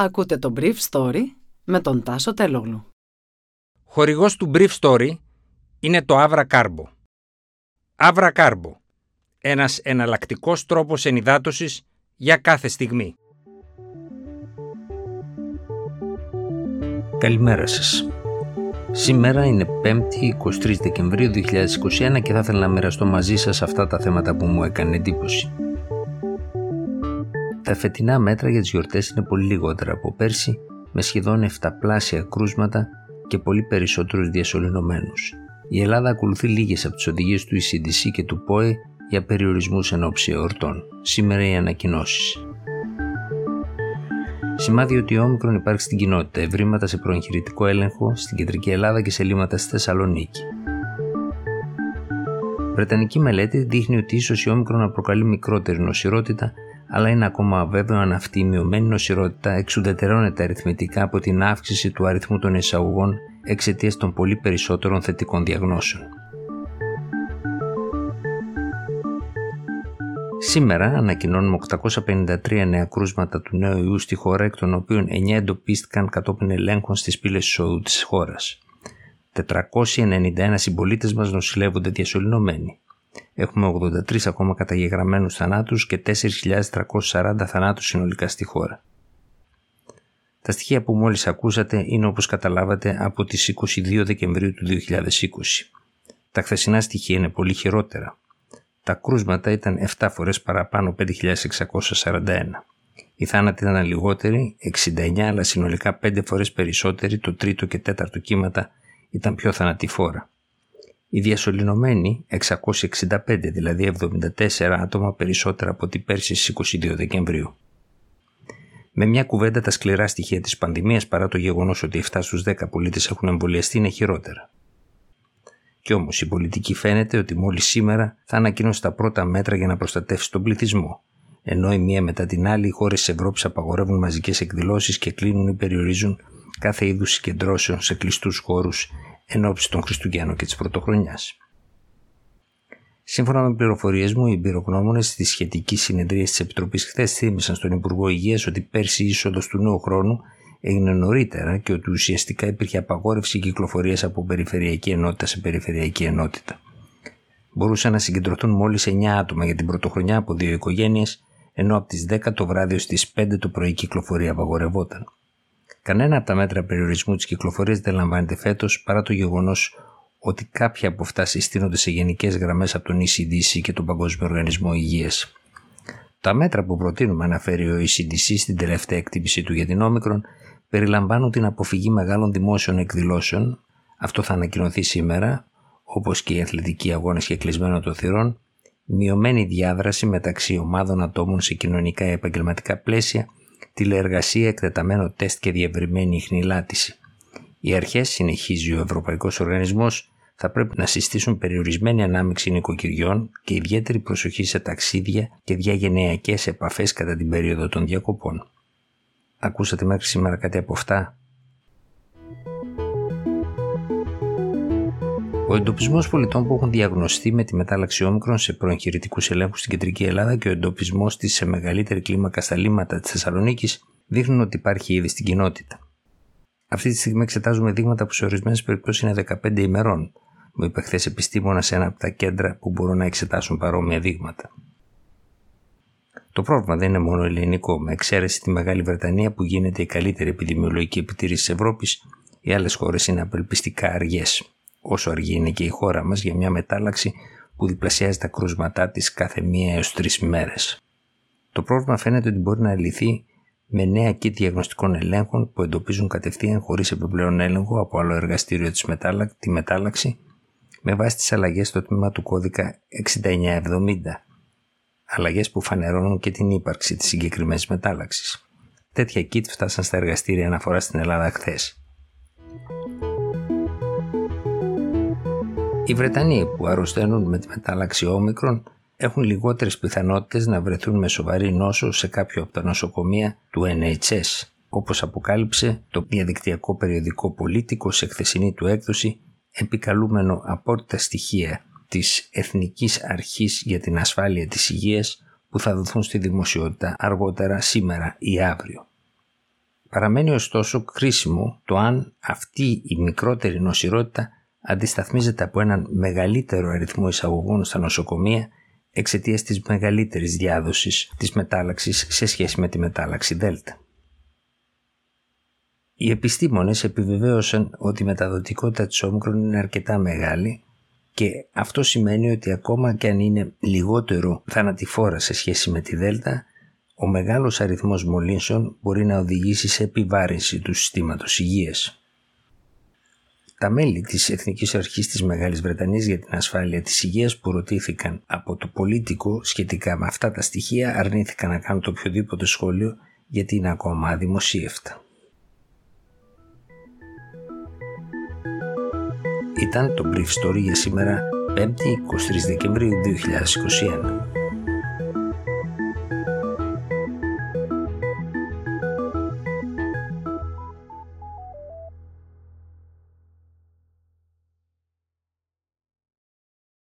Ακούτε το Brief Story με τον Τάσο Τελόγλου. Χορηγός του Brief Story είναι το Avra Carbo. Avra Carbo. Ένας εναλλακτικός τρόπος ενυδάτωσης για κάθε στιγμή. Καλημέρα σας. Σήμερα είναι 5η 23 Δεκεμβρίου 2021 και θα ήθελα να μοιραστώ μαζί σας αυτά τα θέματα που μου έκανε εντύπωση. Τα φετινά μέτρα για τις γιορτές είναι πολύ λιγότερα από πέρσι, με σχεδόν 7 πλάσια κρούσματα και πολύ περισσότερους διασωληνωμένους. Η Ελλάδα ακολουθεί λίγες από τις οδηγίες του ECDC και του ΠΟΕ για περιορισμούς εν ώψη εορτών. Σήμερα οι ανακοινώσεις. Σημάδι ότι ο όμικρον υπάρχει στην κοινότητα, ευρήματα σε προεγχειρητικό έλεγχο στην κεντρική Ελλάδα και σε λίμματα στη Θεσσαλονίκη. Βρετανική μελέτη δείχνει ότι ίσως η όμικρον να προκαλεί μικρότερη νοσηρότητα αλλά είναι ακόμα αβέβαιο αν αυτή η μειωμένη νοσηρότητα εξουδετερώνεται αριθμητικά από την αύξηση του αριθμού των εισαγωγών εξαιτίας των πολύ περισσότερων θετικών διαγνώσεων. Σήμερα ανακοινώνουμε 853 νέα κρούσματα του νέου ιού στη χώρα, εκ των οποίων 9 εντοπίστηκαν κατόπιν ελέγχων στις πύλες εισόδου της χώρας. 491 συμπολίτες μας νοσηλεύονται διασωληνωμένοι. Έχουμε 83 ακόμα καταγεγραμμένους θανάτους και 4.340 θανάτους συνολικά στη χώρα. Τα στοιχεία που μόλις ακούσατε είναι όπως καταλάβατε από τις 22 Δεκεμβρίου του 2020. Τα χθεσινά στοιχεία είναι πολύ χειρότερα. Τα κρούσματα ήταν 7 φορές παραπάνω 5.641. Οι θάνατοι ήταν λιγότεροι, 69 αλλά συνολικά 5 φορές περισσότεροι, το τρίτο και τέταρτο κύματα ήταν πιο θανατηφόρα. Οι διασωληνωμένοι 665, δηλαδή 74 άτομα περισσότερα από την πέρσι στις 22 Δεκεμβρίου. Με μια κουβέντα τα σκληρά στοιχεία της πανδημίας παρά το γεγονός ότι 7 στους 10 πολίτες έχουν εμβολιαστεί είναι χειρότερα. Κι όμως η πολιτική φαίνεται ότι μόλις σήμερα θα ανακοινώσει τα πρώτα μέτρα για να προστατεύσει τον πληθυσμό, ενώ η μία μετά την άλλη οι χώρες της Ευρώπης απαγορεύουν μαζικές εκδηλώσεις και κλείνουν ή περιορίζουν κάθε είδους συγκεντρώσεων σε κλειστούς χώρους εν ώψη των Χριστουγέννων και της Πρωτοχρονιάς. Σύμφωνα με πληροφορίες μου, οι εμπειρογνώμονες στη σχετικής συνεδρίας της Επιτροπής χθες θύμισαν στον Υπουργό Υγείας ότι πέρσι η είσοδος του νέου χρόνου έγινε νωρίτερα και ότι ουσιαστικά υπήρχε απαγόρευση κυκλοφορίας από περιφερειακή ενότητα σε περιφερειακή ενότητα. Μπορούσαν να συγκεντρωθούν μόλις 9 άτομα για την πρωτοχρονιά από δύο οικογένειες, ενώ από τις 10 το βράδυ ως τις 5 το πρωί κυκλοφορία απαγορευόταν. Κανένα από τα μέτρα περιορισμού της κυκλοφορίας δεν λαμβάνεται φέτος παρά το γεγονός ότι κάποια από αυτά συστήνονται σε γενικές γραμμές από τον ECDC και τον Παγκόσμιο Οργανισμό Υγείας. Τα μέτρα που προτείνουμε αναφέρει ο ECDC στην τελευταία εκτίμησή του για την όμικρον περιλαμβάνουν την αποφυγή μεγάλων δημόσιων εκδηλώσεων, αυτό θα ανακοινωθεί σήμερα, όπως και οι αθλητικοί αγώνες και κλεισμένο των θυρών, μειωμένη διάδραση μεταξύ ομάδων ατόμων σε κοινωνικά ή επαγγελματικά πλαίσια τηλεεργασία, εκτεταμένο τεστ και διευρυμένη ιχνηλάτηση. Οι αρχές, συνεχίζει ο Ευρωπαϊκός Οργανισμός, θα πρέπει να συστήσουν περιορισμένη ανάμειξη νοικοκυριών και ιδιαίτερη προσοχή σε ταξίδια και διαγενειακές επαφές κατά την περίοδο των διακοπών. Ακούσατε μέχρι σήμερα κάτι από αυτά; Ο εντοπισμός πολιτών που έχουν διαγνωστεί με τη μετάλλαξη όμικρον σε προεγχειρητικούς ελέγχους στην κεντρική Ελλάδα και ο εντοπισμός της σε μεγαλύτερη κλίμακα στα λίμματα της Θεσσαλονίκης δείχνουν ότι υπάρχει ήδη στην κοινότητα. Αυτή τη στιγμή εξετάζουμε δείγματα που σε ορισμένες περιπτώσεις είναι 15 ημερών, μου είπε χθες επιστήμονα σε ένα από τα κέντρα που μπορούν να εξετάσουν παρόμοια δείγματα. Το πρόβλημα δεν είναι μόνο ελληνικό, με εξαίρεση τη Μεγάλη Βρετανία που γίνεται η καλύτερη επιδημιολογική επιτήρηση της Ευρώπης, οι άλλες χώρες είναι απελπιστικά αργές όσο αργή είναι και η χώρα μας για μια μετάλλαξη που διπλασιάζει τα κρούσματά της κάθε μία έως τρεις μέρες. Το πρόβλημα φαίνεται ότι μπορεί να λυθεί με νέα kit διαγνωστικών ελέγχων που εντοπίζουν κατευθείαν χωρίς επιπλέον έλεγχο από άλλο εργαστήριο της μετάλλα... τη μετάλλαξη με βάση τις αλλαγές στο τμήμα του κώδικα 6970. Αλλαγές που φανερώνουν και την ύπαρξη της συγκεκριμένης μετάλλαξης. Τέτοια kit φτάσαν στα εργαστήρια αναφορά στην Ελλάδα χθες. Οι Βρετανοί που αρρωσταίνουν με τη μετάλλαξη όμικρον έχουν λιγότερες πιθανότητες να βρεθούν με σοβαρή νόσο σε κάποιο από τα νοσοκομεία του NHS, όπως αποκάλυψε το διαδικτυακό περιοδικό Πολίτικος σε χθεσινή του έκδοση επικαλούμενο απόρριτα στοιχεία της Εθνικής Αρχής για την Ασφάλεια της Υγείας που θα δοθούν στη δημοσιότητα αργότερα σήμερα ή αύριο. Παραμένει ωστόσο κρίσιμο το αν αυτή η μικρότερη νοσηρότητα αντισταθμίζεται από έναν μεγαλύτερο αριθμό εισαγωγών στα νοσοκομεία εξαιτίας της μεγαλύτερης διάδοσης της μετάλλαξης σε σχέση με τη μετάλλαξη Δέλτα. Οι επιστήμονες επιβεβαίωσαν ότι η μεταδοτικότητα της όμικρον είναι αρκετά μεγάλη και αυτό σημαίνει ότι ακόμα και αν είναι λιγότερο θανατηφόρα σε σχέση με τη Δέλτα, ο μεγάλος αριθμός μολύνσεων μπορεί να οδηγήσει σε επιβάρυνση του συστήματος υγείας. Τα μέλη της Εθνικής Αρχής της Μεγάλης Βρετανίας για την Ασφάλεια της Υγείας που ρωτήθηκαν από το πολίτικο σχετικά με αυτά τα στοιχεία αρνήθηκαν να κάνουν το οποιοδήποτε σχόλιο γιατί είναι ακόμα αδημοσίευτα. Ήταν το Brief Story για σήμερα 5η 23 Δεκεμβρίου 2021.